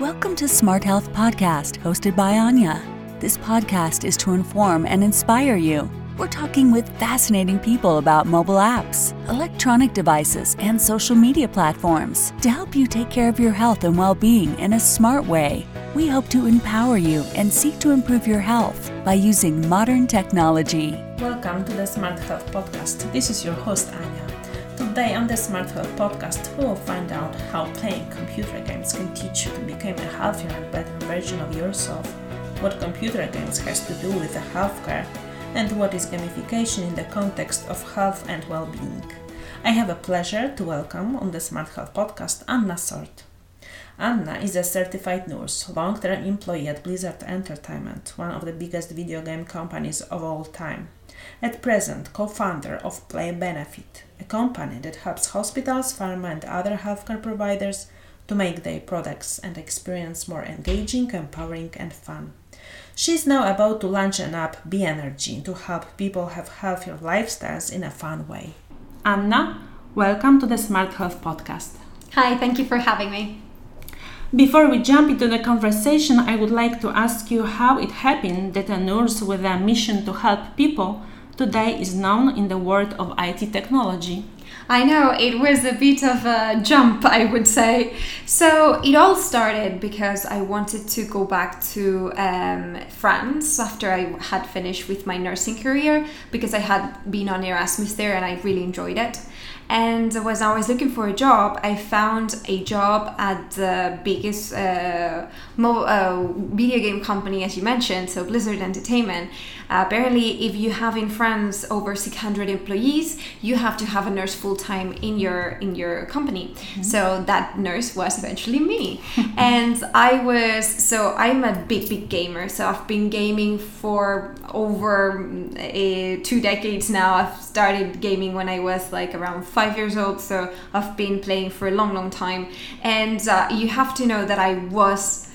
Welcome to Smart Health Podcast, hosted by Anya. This podcast is to inform and inspire you. We're talking with fascinating people about mobile apps, electronic devices, and social media platforms to help you take care of your health and well being in a smart way. We hope to empower you and seek to improve your health by using modern technology. Welcome to the Smart Health Podcast. This is your host, Anya. Today on the Smart Health Podcast, we will find out how playing computer games can teach you to become a healthier and better version of yourself, what computer games has to do with the healthcare, and what is gamification in the context of health and well-being. I have a pleasure to welcome on the Smart Health Podcast Anna Sort. Anna is a certified nurse, long-term employee at Blizzard Entertainment, one of the biggest video game companies of all time. At present, co-founder of Play Benefit, a company that helps hospitals, pharma, and other healthcare providers to make their products and experience more engaging, empowering, and fun. She is now about to launch an app, Be Energy, to help people have healthier lifestyles in a fun way. Anna, welcome to the Smart Health Podcast. Hi, thank you for having me. Before we jump into the conversation, I would like to ask you how it happened that a nurse with a mission to help people today is known in the world of IT technology. I know it was a bit of a jump, I would say. So it all started because I wanted to go back to um, France after I had finished with my nursing career because I had been on Erasmus there and I really enjoyed it. And when I was always looking for a job, I found a job at the biggest uh, mo- uh, video game company, as you mentioned, so Blizzard Entertainment. Apparently, if you have in France over 600 employees, you have to have a nurse full time in your in your company. Mm-hmm. So that nurse was eventually me, and I was so I'm a big big gamer. So I've been gaming for over uh, two decades now. I've started gaming when I was like around five years old, so I've been playing for a long, long time. And uh, you have to know that I was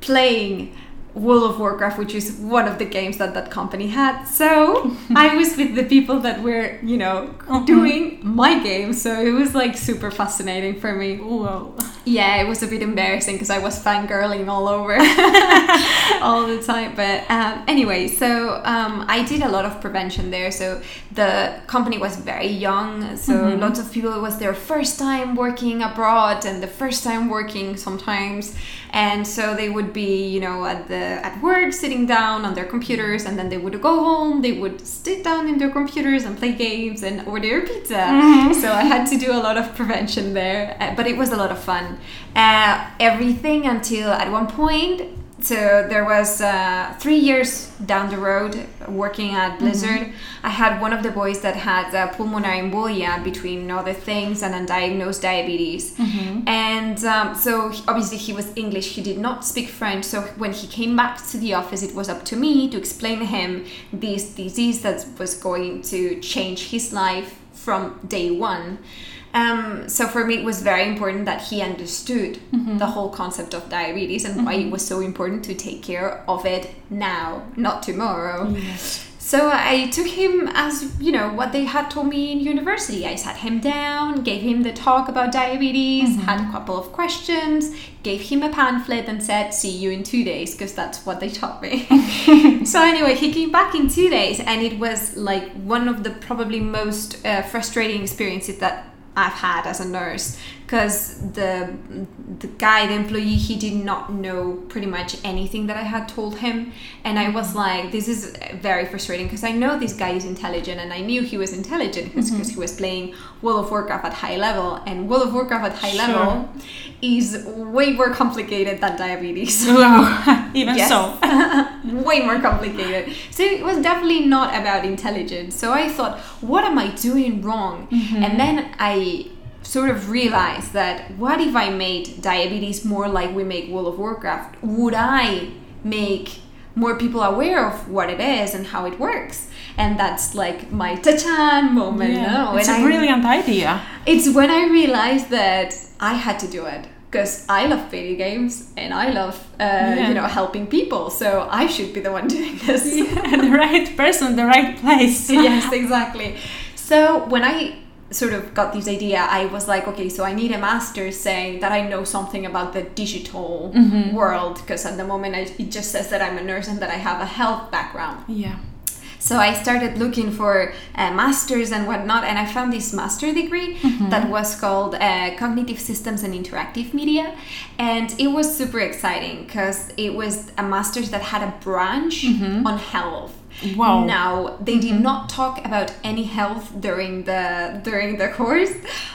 playing World of Warcraft, which is one of the games that that company had. So I was with the people that were, you know, uh-huh. doing my game. So it was like super fascinating for me. Whoa. Yeah, it was a bit embarrassing because I was fangirling all over all the time. But um, anyway, so um, I did a lot of prevention there. So the company was very young. So mm-hmm. lots of people, it was their first time working abroad and the first time working sometimes. And so they would be, you know, at the at work sitting down on their computers and then they would go home they would sit down in their computers and play games and order pizza mm-hmm. so i had to do a lot of prevention there uh, but it was a lot of fun uh, everything until at one point so there was uh, three years down the road working at mm-hmm. Blizzard. Mm-hmm. I had one of the boys that had uh, pulmonary embolia between other things and undiagnosed diabetes. Mm-hmm. And um, so he, obviously he was English. He did not speak French. So when he came back to the office, it was up to me to explain to him this disease that was going to change his life from day one. Um, so for me, it was very important that he understood mm-hmm. the whole concept of diabetes and mm-hmm. why it mm-hmm. was so important to take care of it now, not tomorrow. Yes. So I took him as you know what they had told me in university. I sat him down, gave him the talk about diabetes, mm-hmm. had a couple of questions, gave him a pamphlet, and said, "See you in two days," because that's what they taught me. so anyway, he came back in two days, and it was like one of the probably most uh, frustrating experiences that I've had as a nurse because the the guy the employee he did not know pretty much anything that I had told him. And I was like this is very frustrating because I know this guy is intelligent and I knew he was intelligent because mm-hmm. he was playing World of Warcraft at high level. And World of Warcraft at high sure. level is way more complicated than diabetes. Wow. Even so. Way more complicated. So it was definitely not about intelligence. So I thought what am I doing wrong? Mm-hmm. and then I sort of realized that what if I made diabetes more like we make World of Warcraft? Would I make more people aware of what it is and how it works? And that's like my ta-chan moment. Yeah, no? It's and a brilliant idea. It's when I realized that I had to do it because I love video games and I love uh, yeah. you know helping people. So I should be the one doing this. Yeah, the right person, the right place. yes, exactly. So when I sort of got this idea, I was like, okay, so I need a master saying that I know something about the digital world because at the moment I, it just says that I'm a nurse and that I have a health background. Yeah. So I started looking for uh, masters and whatnot, and I found this master degree that was called uh, Cognitive Systems and Interactive Media, and it was super exciting because it was a master's that had a branch on health. Wow. Now they did not talk about any health during the during the course,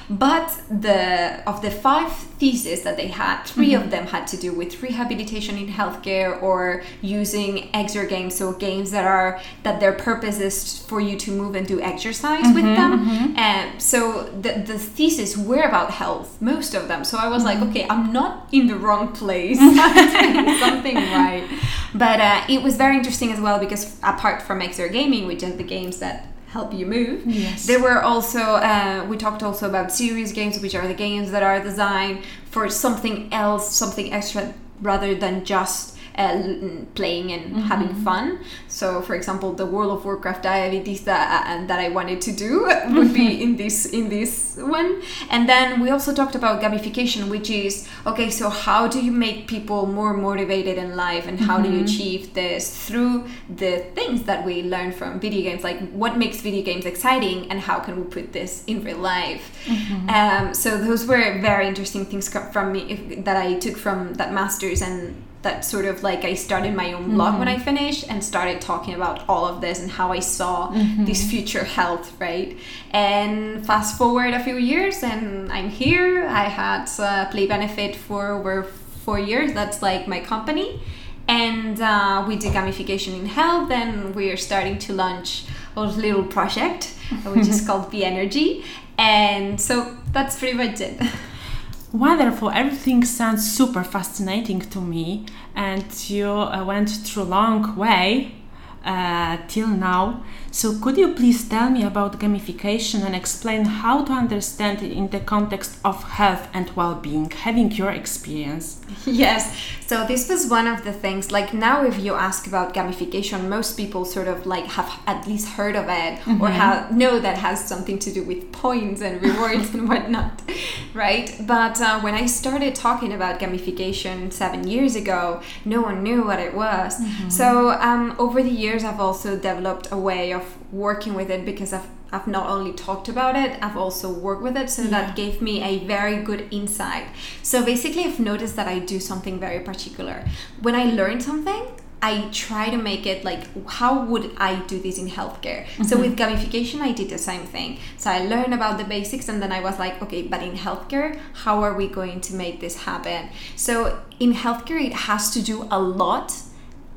but the of the five theses that they had, 3 of mm-hmm. them had to do with rehabilitation in healthcare or using exer games, so games that are that their purpose is for you to move and do exercise with mm-hmm, them. Mm-hmm. And so the the theses were about health, most of them. So I was like, okay, I'm not in the wrong place. I'm doing something right. But uh, it was very interesting as well because apart from exer gaming, which are the games that help you move, Yes. there were also uh, we talked also about serious games, which are the games that are designed for something else, something extra, rather than just. Uh, playing and having fun. So, for example, the World of Warcraft diabetes that uh, that I wanted to do would be in this in this one. And then we also talked about gamification, which is okay. So, how do you make people more motivated in life, and how do you achieve this through the things that we learn from video games? Like, what makes video games exciting, and how can we put this in real life? Um, so, those were very interesting things from me if, that I took from that masters and that sort of like I started my own blog when I finished and started talking about all of this and how I saw this future health, right? And fast forward a few years and I'm here. I had uh, Play Benefit for over four years. That's like my company. And uh, we do gamification in health and we are starting to launch a little project which is called Be Energy. And so that's pretty much it. Wonderful. Everything sounds super fascinating to me, and you uh, went through a long way uh, till now. So, could you please tell me about gamification and explain how to understand it in the context of health and well-being, having your experience? Yes. So this was one of the things. Like now, if you ask about gamification, most people sort of like have at least heard of it or have know that has something to do with points and rewards and whatnot, right? But uh, when I started talking about gamification seven years ago, no one knew what it was. So um, over the years, I've also developed a way of working with it because I've I've not only talked about it, I've also worked with it. So that gave me a very good insight. So basically, I've noticed that I do something very particular. When I learn something, I try to make it like, how would I do this in healthcare? So with gamification, I did the same thing. So I learned about the basics and then I was like, okay, but in healthcare, how are we going to make this happen? So in healthcare, it has to do a lot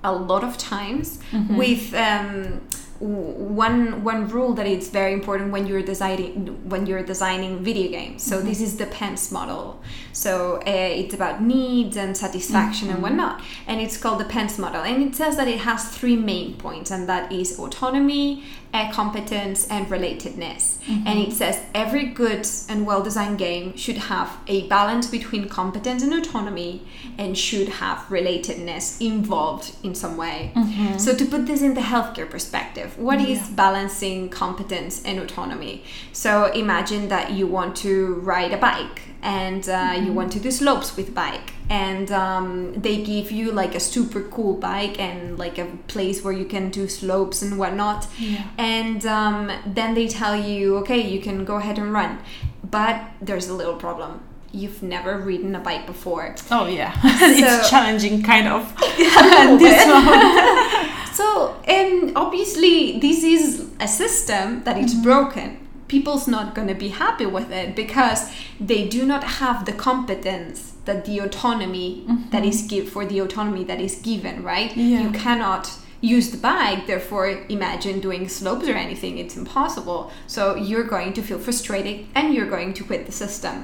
a lot of times with um, one one rule that is very important when you're designing when you're designing video games. So this is the PENS model. So uh, it's about needs and satisfaction and whatnot, and it's called the PENS model. And it says that it has three main points, and that is autonomy, uh, competence, and relatedness. And it says every good and well-designed game should have a balance between competence and autonomy, and should have relatedness involved in some way. So to put this in the healthcare perspective, what is balancing competence and autonomy? So imagine that you want to ride a bike and uh, you want to do slopes with bike and um, they give you like a super cool bike and like a place where you can do slopes and whatnot Yeah. and um, then they tell you okay you can go ahead and run but there's a little problem you've never ridden a bike before Oh yeah, So- it's challenging, kind of. this one. So, and obviously, this is a system that is broken. People's not going to be happy with it because they do not have the competence that the autonomy that is mm-hmm. give for the autonomy that is given, right? Yeah. You cannot use the bike, therefore imagine doing slopes or anything. It's impossible. So you're going to feel frustrated and you're going to quit the system.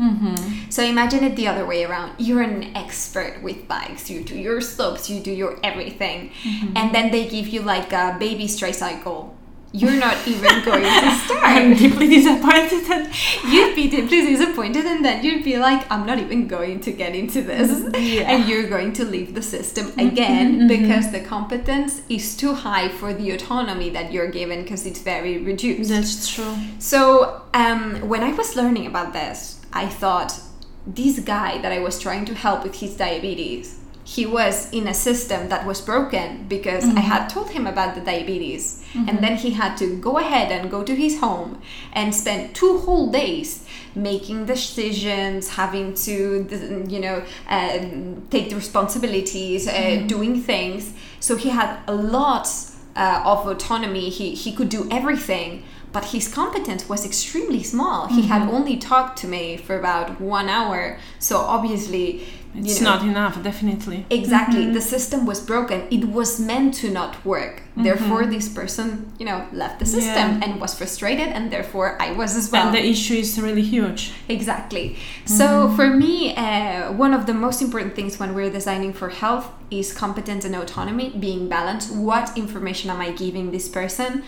Mm-hmm. So imagine it the other way around. You're an expert with bikes. You do your slopes, you do your everything, mm-hmm. and then they give you like a baby tricycle you're not even going to start. I'm deeply disappointed. And you'd be deeply disappointed, and then you'd be like, I'm not even going to get into this. Yeah. And you're going to leave the system again because the competence is too high for the autonomy that you're given because it's very reduced. That's true. So um, when I was learning about this, I thought this guy that I was trying to help with his diabetes, he was in a system that was broken because I had told him about the diabetes, and then he had to go ahead and go to his home and spend two whole days making decisions, having to, you know, uh, take the responsibilities, uh, doing things. So he had a lot uh, of autonomy. He he could do everything, but his competence was extremely small. He had only talked to me for about one hour, so obviously, you It's know, not enough, definitely. Exactly. Mm-hmm. The system was broken. It was meant to not work. Mm-hmm. Therefore, this person, you know, left the system Yeah. and was frustrated, and therefore I was as well. And the issue is really huge. Exactly. Mm-hmm. So for me, uh, one of the most important things when we're designing for health is competence and autonomy being balanced. What information am I giving this person?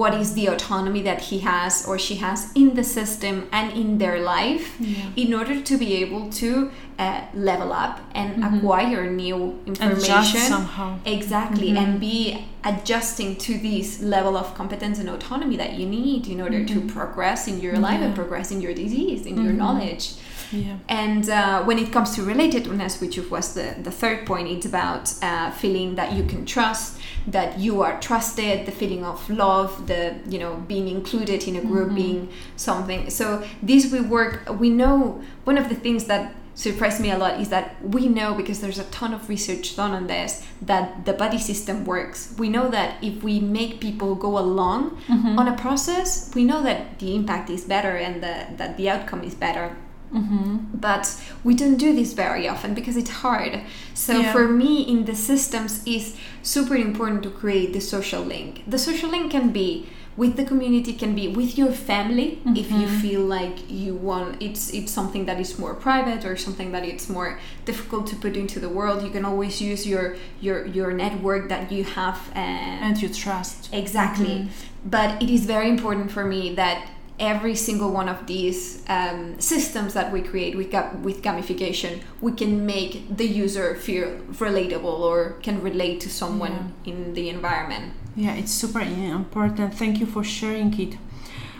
What is the autonomy that he has or she has in the system and in their life in order to be able to uh, level up and acquire new information. somehow. exactly and be adjusting to this level of competence and autonomy that you need in order to progress in your life and progress in your disease in your knowledge. Yeah. and uh, when it comes to relatedness which was the, the third point it's about uh, feeling that you can trust that you are trusted the feeling of love the you know being included in a group being something. So this we work we know one of the things that surprised me a lot is that we know because there's a ton of research done on this that the buddy system works. We know that if we make people go along mm-hmm. on a process we know that the impact is better and the, that the outcome is better. Mm-hmm. But we don't do this very often because it's hard. So Yeah. for me in the systems is super important to create the social link. The social link can be with the community can be with your family if you feel like you want it's it's something that is more private or something that it's more difficult to put into the world you can always use your your your network that you have uh, And you trust. Exactly. But it is very important for me that every single one of these um, systems that we create with, with gamification, we can make the user feel relatable or can relate to someone in the environment. Yeah, it's super important. Thank you for sharing it.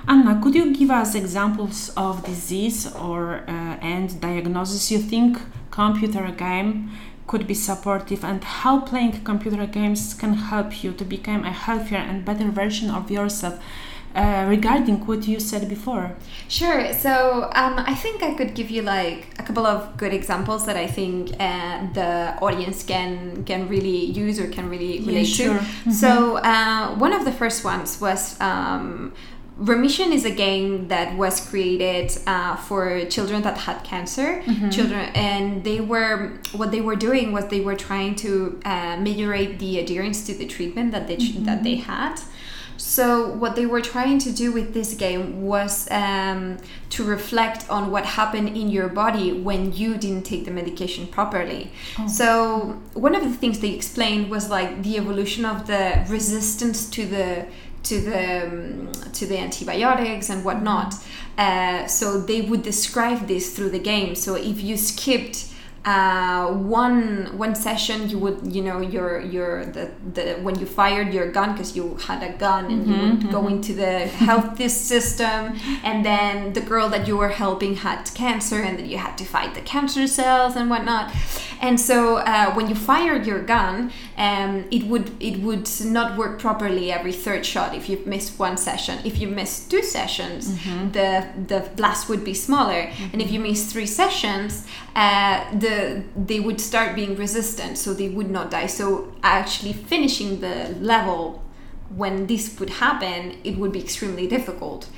Anna, could you give us examples of disease or uh, and diagnosis you think computer game could be supportive and how playing computer games can help you to become a healthier and better version of yourself uh, regarding what you said before? Sure. So um, I think I could give you like couple of good examples that I think uh, the audience can can really use or can really Yeah, relate sure. to. So uh, one of the first ones was. Um, Remission is a game that was created uh, for children that had cancer. Children, and they were what they were doing was they were trying to uh, ameliorate the adherence to the treatment that they that they had. So what they were trying to do with this game was um, to reflect on what happened in your body when you didn't take the medication properly. So one of the things they explained was like the evolution of the resistance to the to the um, to the antibiotics and whatnot. Uh, so they would describe this through the game. So if you skipped uh, one one session you would you know your your the, the when you fired your gun because you had a gun and you would go into the health system. And then the girl that you were helping had cancer and then you had to fight the cancer cells and whatnot. And so uh, when you fired your gun um, it would it would not work properly every third shot. If you missed one session if you missed two sessions the the blast would be smaller. And if you missed three sessions uh, the they would start being resistant so they would not die. So actually finishing the level when this would happen it would be extremely difficult.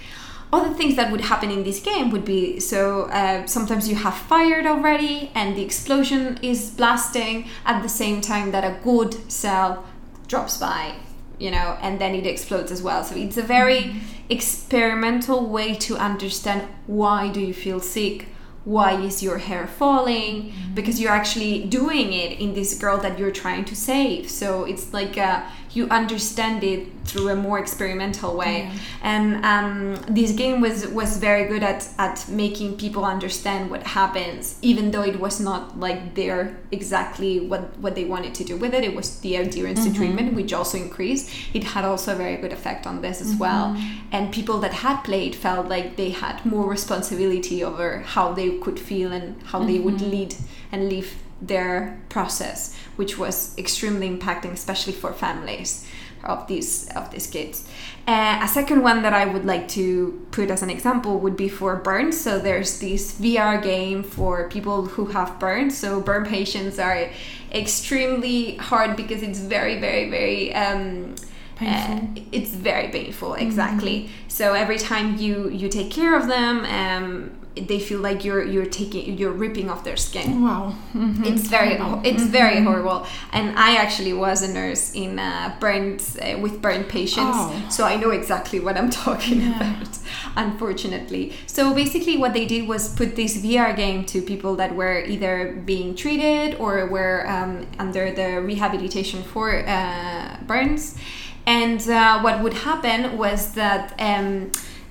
Other things that would happen in this game would be so uh, sometimes you have fired already and the explosion is blasting at the same time that a good cell drops by you know and then it explodes as well. So it's a very experimental way to understand why do you feel sick why is your hair falling? Because you're actually doing it in this girl that you're trying to save. So it's like uh, you understand it through a more experimental way. Yeah. And um, this game was was very good at at making people understand what happens, even though it was not like there exactly what what they wanted to do with it. It was the adherence mm-hmm. to treatment, which also increased. It had also a very good effect on this as mm-hmm. well. And people that had played felt like they had more responsibility over how they could feel and how mm-hmm. they would mm-hmm. lead and live their process, which was extremely impacting, especially for families of these of these kids. Uh, a second one that I would like to put as an example would be for burns. So there's this VR game for people who have burns. So burn patients are extremely hard because it's very very very um, painful. Uh, it's very painful exactly. Mm-hmm. So every time you you take care of them. Um, they feel like you're you're taking you're ripping off their skin. Wow, mm-hmm. it's very it's mm-hmm. very horrible. And I actually was a nurse in uh, burned uh, with burned patients, oh. so I know exactly what I'm talking yeah. about. Unfortunately, so basically what they did was put this VR game to people that were either being treated or were um, under the rehabilitation for uh, burns, and uh, what would happen was that. Um,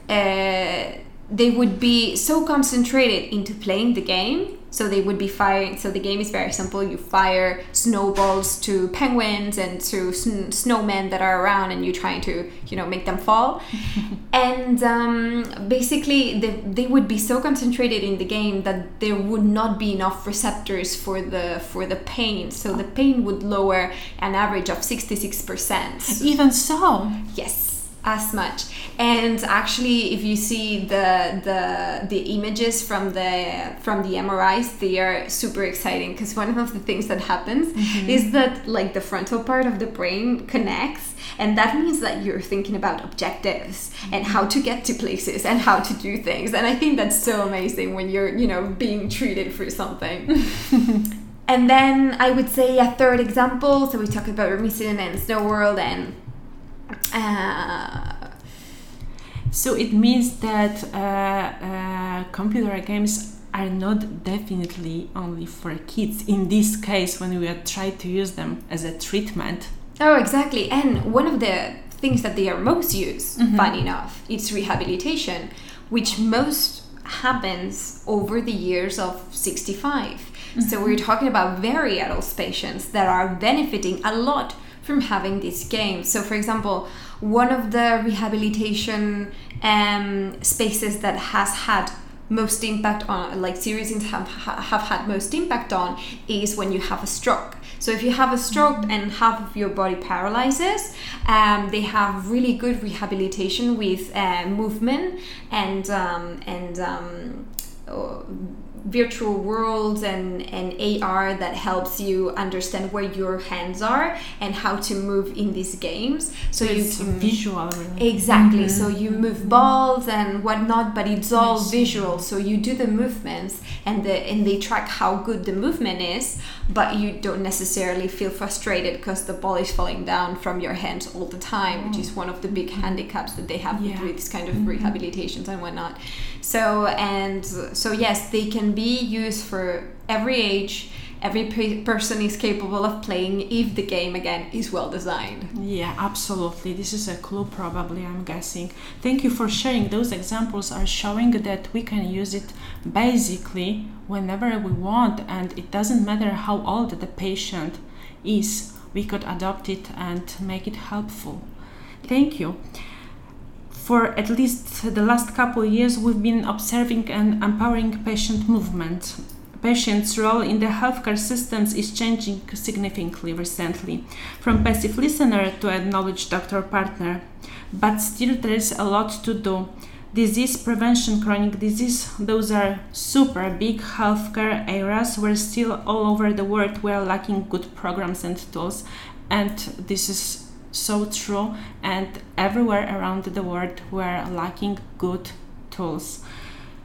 uh, they would be so concentrated into playing the game so they would be firing so the game is very simple. You fire snowballs to penguins and to sn- snowmen that are around and you're trying to you know make them fall. And um, basically they, they would be so concentrated in the game that there would not be enough receptors for the for the pain. So the pain would lower an average of 66% even so? Yes as much and actually if you see the the the images from the from the mris they are super exciting because one of the things that happens mm-hmm. is that like the frontal part of the brain connects and that means that you're thinking about objectives mm-hmm. and how to get to places and how to do things and i think that's so amazing when you're you know being treated for something and then i would say a third example so we talked about Remission and SnowWorld and uh, so it means that uh, uh, computer games are not definitely only for kids. In this case, when we try to use them as a treatment. Oh, exactly. And one of the things that they are most used, mm-hmm. fun enough, it's rehabilitation, which most happens over the years of 65. Mm-hmm. So we're talking about very adult patients that are benefiting a lot from having these games. So, for example, one of the rehabilitation um, spaces that has had most impact on like series have, have had most impact on is when you have a stroke so if you have a stroke mm-hmm. and half of your body paralyzes um, they have really good rehabilitation with uh, movement and um, and um, virtual worlds and, and AR that helps you understand where your hands are and how to move in these games. So it's you visual really. Exactly. Mm-hmm. So you move balls and whatnot, but it's all visual. So you do the movements and the and they track how good the movement is, but you don't necessarily feel frustrated because the ball is falling down from your hands all the time, which is one of the big handicaps that they have yeah. with this kind of mm-hmm. rehabilitations and whatnot. So and so yes, they can be used for every age. Every pe- person is capable of playing if the game again is well designed. Yeah, absolutely. This is a clue, probably, I'm guessing. Thank you for sharing. Those examples are showing that we can use it basically whenever we want, and it doesn't matter how old the patient is, we could adopt it and make it helpful. Thank you for at least the last couple years, we've been observing an empowering patient movement. Patients' role in the healthcare systems is changing significantly recently, from passive listener to acknowledged doctor partner. But still, there is a lot to do. Disease prevention, chronic disease, those are super big healthcare areas where still all over the world we are lacking good programs and tools. And this is so true and everywhere around the world we're lacking good tools.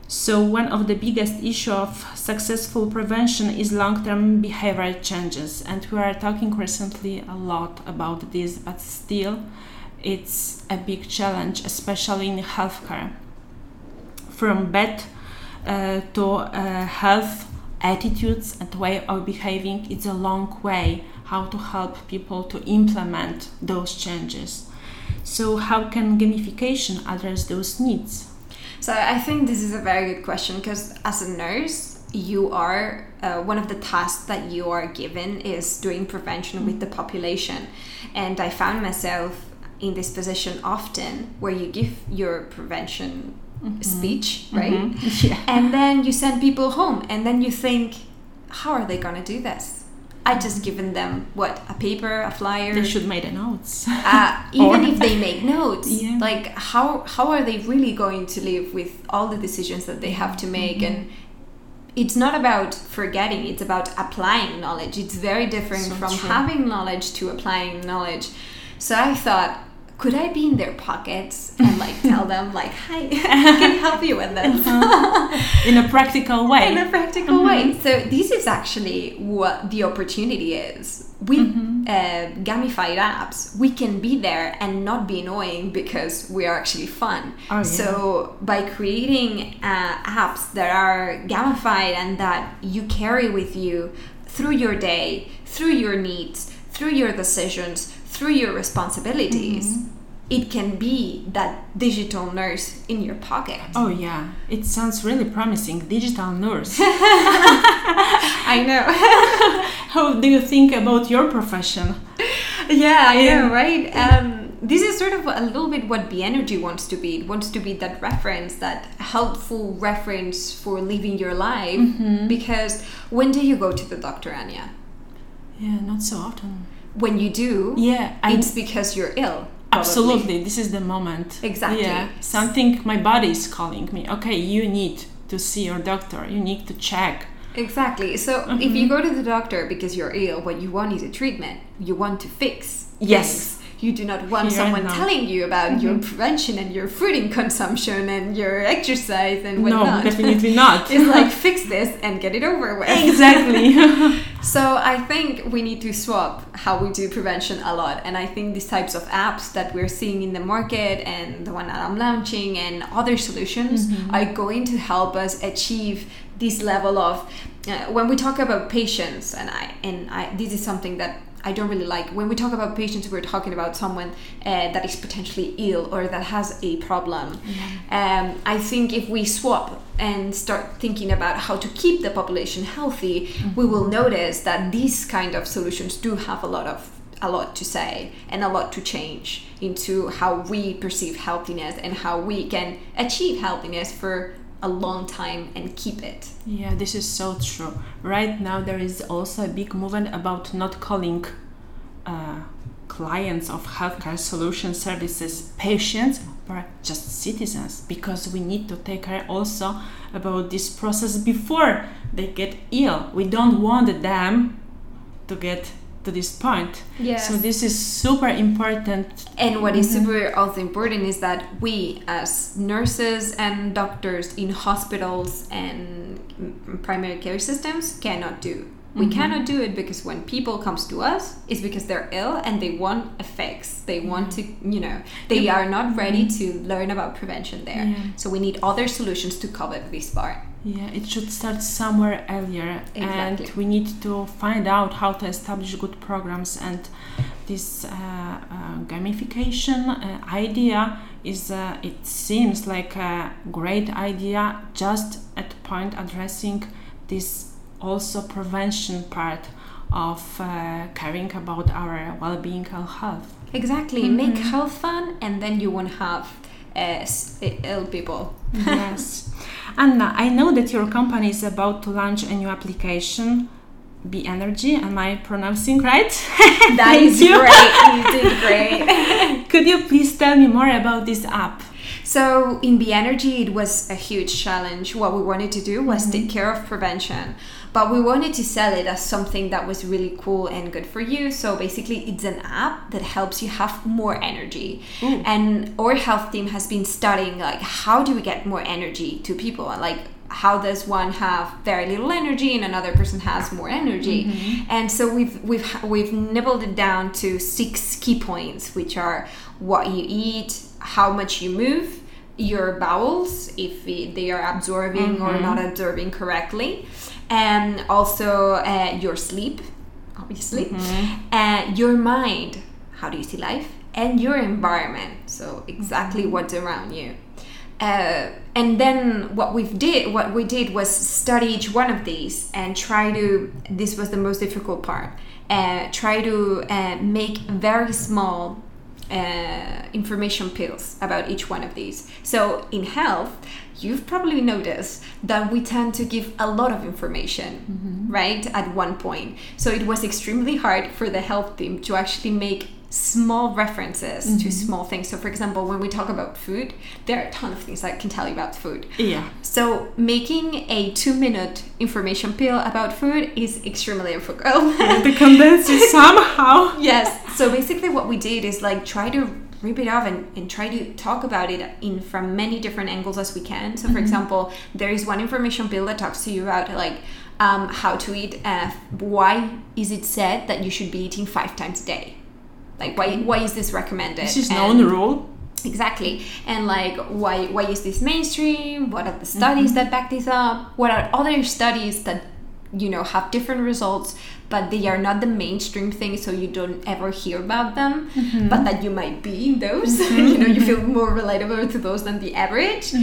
So one of the biggest issue of successful prevention is long-term behavioral changes and we are talking recently a lot about this but still it's a big challenge especially in healthcare. From bed uh, to uh, health attitudes and way of behaving it's a long way how to help people to implement those changes so how can gamification address those needs so i think this is a very good question because as a nurse you are uh, one of the tasks that you are given is doing prevention with the population and i found myself in this position often where you give your prevention mm-hmm. speech right mm-hmm. yeah. and then you send people home and then you think how are they going to do this I just given them what a paper, a flyer. They should make the notes. uh, even if they make notes, yeah. like how how are they really going to live with all the decisions that they have to make? Mm-hmm. And it's not about forgetting; it's about applying knowledge. It's very different so from true. having knowledge to applying knowledge. So I thought could I be in their pockets and like tell them like, "Hi, I can help you with this in a practical way"? In a practical mm-hmm. way. So this is actually what the opportunity is. With mm-hmm. uh, gamified apps, we can be there and not be annoying because we are actually fun. Oh, yeah. So by creating uh, apps that are gamified and that you carry with you through your day, through your needs, through your decisions through your responsibilities mm-hmm. it can be that digital nurse in your pocket. Oh yeah. It sounds really promising. Digital nurse. I know. How do you think about your profession? Yeah i know right? Um, this is sort of a little bit what Be Energy wants to be. It wants to be that reference that helpful reference for living your life. Mm-hmm. because when do you go to the doctor anya? Yeah not so often when you do, yeah, it's because you're ill. Probably. Absolutely, this is the moment. Exactly. Yeah, something my body is calling me. Okay, you need to see your doctor. You need to check. Exactly. So mm-hmm. if you go to the doctor because you're ill, what you want is a treatment. You want to fix. Yes. Things you do not want Here someone telling you about mm-hmm. your prevention and your food consumption and your exercise and whatnot. No, definitely not. it's like fix this and get it over with. Exactly. so I think we need to swap how we do prevention a lot, and I think these types of apps that we're seeing in the market and the one that I'm launching and other solutions mm-hmm. are going to help us achieve this level of uh, when we talk about patients and I and I this is something that I don't really like. When we talk about patients, we're talking about someone uh, that is potentially ill or that has a problem. Mm-hmm. Um, I think if we swap and start thinking about how to keep the population healthy, mm-hmm. we will notice that these kind of solutions do have a lot of a lot to say and a lot to change into how we perceive healthiness and how we can achieve healthiness for a long time and keep it. Yeah, this is so true. Right now, there is also a big movement about not calling uh, clients of healthcare solution services patients but just citizens because we need to take care also about this process before they get ill. We don't want them to get to this point. Yeah. So this is super important. And what is mm-hmm. super also important is that we as nurses and doctors in hospitals and primary care systems cannot do. We mm-hmm. cannot do it because when people comes to us, it's because they're ill and they want a fix. They want to, you know, they yeah. are not ready mm-hmm. to learn about prevention there. Yeah. So we need other solutions to cover this part. Yeah, it should start somewhere earlier, exactly. and we need to find out how to establish good programs. And this uh, uh, gamification uh, idea is, uh, it seems like a great idea, just at point addressing this also prevention part of uh, caring about our well-being and health. Exactly, mm-hmm. make health fun, and then you won't have as ill people. yes. Anna, I know that your company is about to launch a new application. Be Energy, am I pronouncing right? That is you. great. You did great. Could you please tell me more about this app? So in Be Energy, it was a huge challenge. What we wanted to do was mm-hmm. take care of prevention but we wanted to sell it as something that was really cool and good for you so basically it's an app that helps you have more energy Ooh. and our health team has been studying like how do we get more energy to people like how does one have very little energy and another person has more energy mm-hmm. and so we've we've we've nibbled it down to six key points which are what you eat how much you move your bowels if they are absorbing mm-hmm. or not absorbing correctly and also uh, your sleep, obviously, Mm-hmm. uh, your mind, how do you see life, and your environment, so exactly Mm-hmm. what's around you. Uh, and then what we did, what we did was study each one of these and try to. This was the most difficult part. Uh, try to uh, make very small uh, information pills about each one of these. So in health, you've probably noticed that we tend to give a lot of information, right, at one point. So it was extremely hard for the health team to actually make small references to small things. So for example, when we talk about food, there are a ton of things I can tell you about food. Yeah. So making a two minute information pill about food is extremely difficult. to condense it somehow. yes. So basically, what we did is like try to rip it off and, and try to talk about it in from many different angles as we can. So, for example, there is one information pill that talks to you about like um, how to eat. Uh, why is it said that you should be eating five times a day? Like, why why is this recommended? This is known rule. Exactly. And like why why is this mainstream? What are the studies that back this up? What are other studies that you know have different results but they are not the mainstream thing so you don't ever hear about them mm-hmm. but that you might be in those. Mm-hmm. You know you mm-hmm. feel more relatable to those than the average.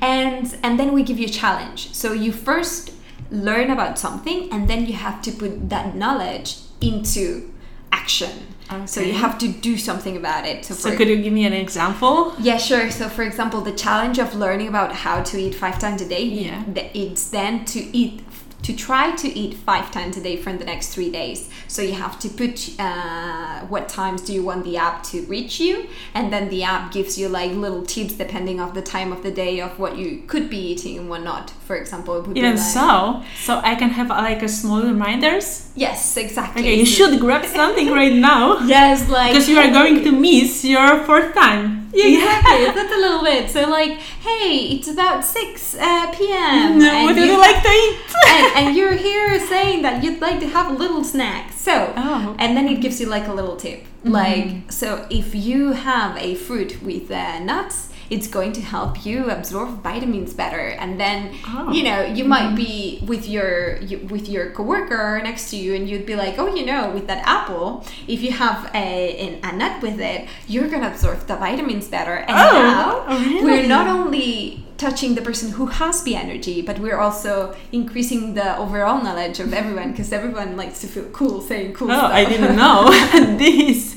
And and then we give you a challenge. So you first learn about something and then you have to put that knowledge into action. So you have to do something about it. So, So could you give me an example? yeah, sure. So, for example, the challenge of learning about how to eat five times a day, Yeah. it's then to eat, to try to eat five times a day for the next three days. So, you have to put uh, what times do you want the app to reach you, and then the app gives you like little tips depending of the time of the day of what you could be eating and what not. For example, it would Even be like, so, so I can have uh, like a small reminders. yes, exactly. Okay, you should grab something right now Yes, like because you are going to miss your fourth time. Exactly, that's a little bit. So, like, hey, it's about 6 uh, p.m. No, and what do you like to eat? and, and you're here saying that you'd like to have a little snack. So, Oh. and then it gives you like a little tip. Like, so if you have a fruit with uh, nuts, it's going to help you absorb vitamins better. And then, Oh. you know, you might mm-hmm. be with your you, with your coworker next to you, and you'd be like, oh, you know, with that apple, if you have a, an, a nut with it, you're gonna absorb the vitamins better. And Oh, now oh, really? we're not only touching the person who has Be Energy, but we're also increasing the overall knowledge of everyone because everyone likes to feel cool saying cool Oh, stuff. I didn't know this.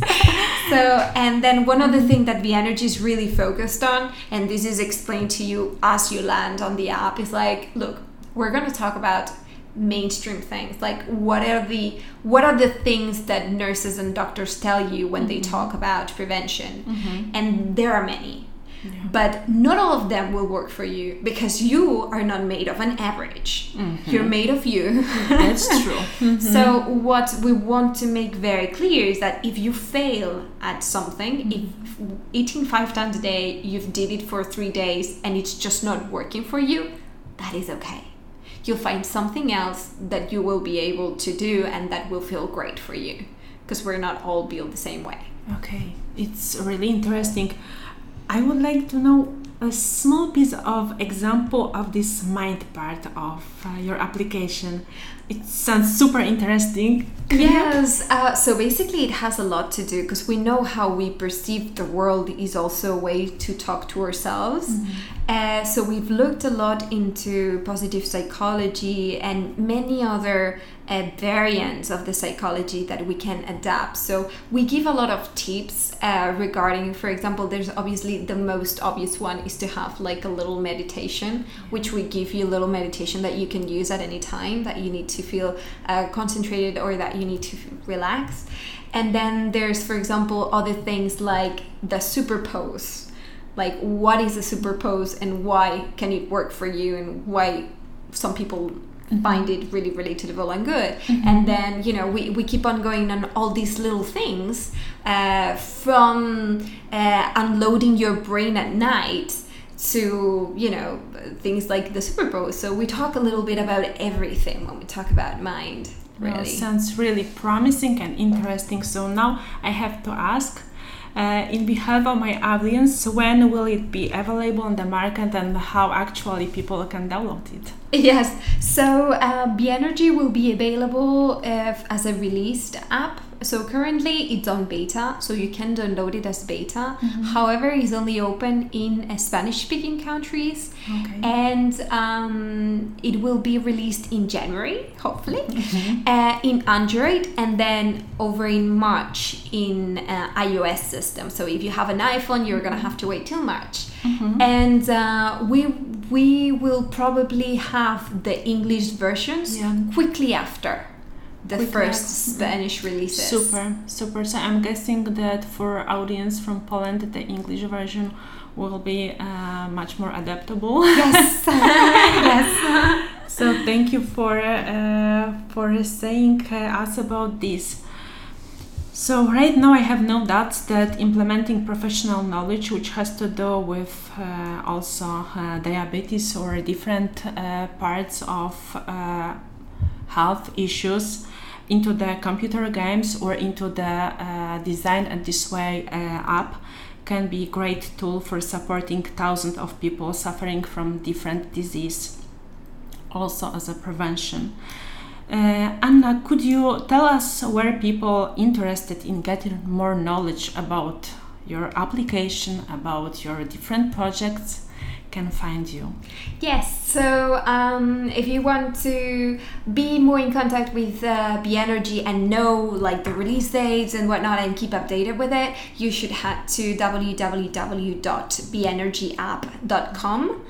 So, and then one other thing that the energy is really focused on, and this is explained to you as you land on the app, is like, look, we're going to talk about mainstream things. Like what are the what are the things that nurses and doctors tell you when they mm-hmm. talk about prevention? Mm-hmm. And there are many but not all of them will work for you because you are not made of an average mm-hmm. you're made of you That's true. Mm-hmm. so what we want to make very clear is that if you fail at something, mm-hmm. if eating five times a day, you've did it for three days and it's just not working for you, that is okay. You'll find something else that you will be able to do and that will feel great for you. Because we're not all built the same way. Okay, it's really interesting. I would like to know a small piece of example of this mind part of uh, your application. It sounds super interesting. Yes. Uh, so basically, it has a lot to do because we know how we perceive the world is also a way to talk to ourselves. Uh, so we've looked a lot into positive psychology and many other uh, variants of the psychology that we can adapt. So we give a lot of tips uh, regarding, for example, there's obviously the most obvious one is to have like a little meditation, which we give you a little meditation that you can use at any time that you need to feel uh, concentrated or that you need to relax. And then there's, for example, other things like the superpose. Like, what is a superpose and why can it work for you, and why some people find it really relatable and good and then you know we, we keep on going on all these little things uh, from uh, unloading your brain at night to you know things like the Super Bowl. so we talk a little bit about everything when we talk about mind Well, really sounds really promising and interesting. So now I have to ask Uh, in behalf of my audience, when will it be available on the market and how actually people can download it? Yes, so uh, B-Energy will be available uh, as a released app so currently it's on beta, so you can download it as beta. Mm-hmm. However, it's only open in uh, Spanish-speaking countries, okay. and um, it will be released in January, hopefully, mm-hmm. uh, in Android, and then over in March in uh, iOS system. So if you have an iPhone, you're gonna have to wait till March, mm-hmm. and uh, we we will probably have the English versions yeah. quickly after the we first Spanish releases. Super, super. So I'm guessing that for audience from Poland, the English version will be uh, much more adaptable. Yes, yes. so thank you for uh, for saying uh, us about this. So right now I have no doubts that implementing professional knowledge, which has to do with uh, also uh, diabetes or different uh, parts of health issues into the computer games or into the uh, design and display uh, app can be a great tool for supporting thousands of people suffering from different disease also as a prevention. Uh, Anna, could you tell us where people interested in getting more knowledge about your application, about your different projects, can find you? Yes, so um, if you want to be more in contact with uh, Be Energy and know like the release dates and whatnot and keep updated with it, you should head to www.benergyapp.com.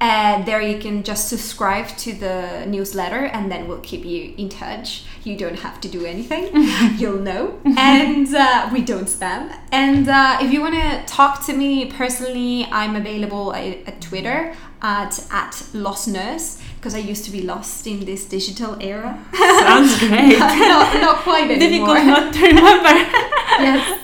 Uh, there you can just subscribe to the newsletter and then we'll keep you in touch. You don't have to do anything, you'll know. And uh, we don't spam. And uh, if you want to talk to me personally, I'm available at, at Twitter at, at Lost Nurse because I used to be lost in this digital era. Sounds great. not, not quite anymore. Difficult not to remember. yes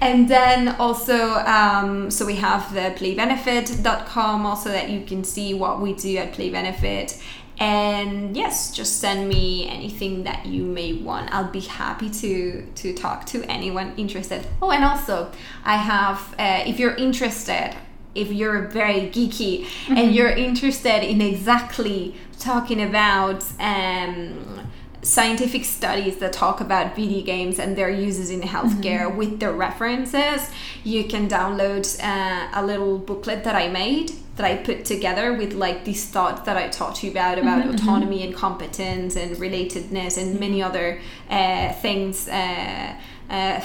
and then also um, so we have the playbenefit.com also that you can see what we do at playbenefit. And yes just send me anything that you may want. I'll be happy to to talk to anyone interested. Oh and also i have uh, if you're interested if you're very geeky mm-hmm. and you're interested in exactly talking about um, scientific studies that talk about video games and their uses in healthcare mm-hmm. with the references, you can download uh, a little booklet that I made that I put together with like these thoughts that I talked to you about about mm-hmm, mm-hmm. autonomy and competence and relatedness and many other uh, things. Uh, uh,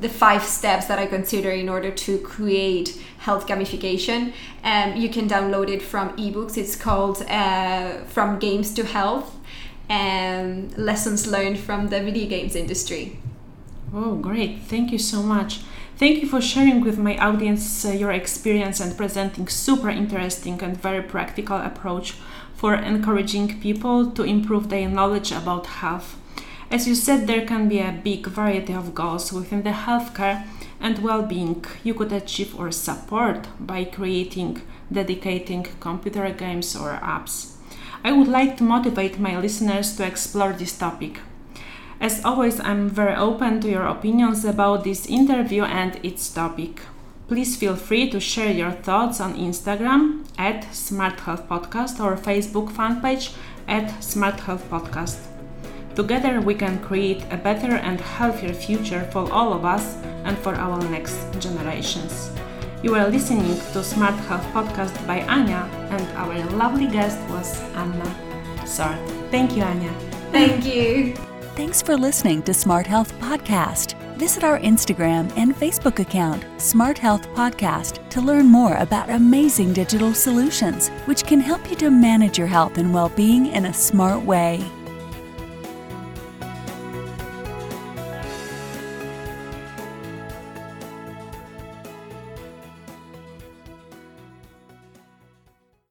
the five steps that I consider in order to create health gamification. Um, you can download it from ebooks. It's called uh, From Games to Health and lessons learned from the video games industry. Oh, great! Thank you so much. Thank you for sharing with my audience uh, your experience and presenting super interesting and very practical approach for encouraging people to improve their knowledge about health. As you said, there can be a big variety of goals within the healthcare and well-being you could achieve or support by creating dedicating computer games or apps. I would like to motivate my listeners to explore this topic. As always, I'm very open to your opinions about this interview and its topic. Please feel free to share your thoughts on Instagram at Smart Health Podcast or Facebook fan page at Smart Health Podcast. Together, we can create a better and healthier future for all of us and for our next generations. You are listening to Smart Health podcast by Anya, and our lovely guest was Anna Sart. Thank you, Anya. Thank you. Thanks for listening to Smart Health Podcast. Visit our Instagram and Facebook account, Smart Health Podcast, to learn more about amazing digital solutions which can help you to manage your health and well being in a smart way.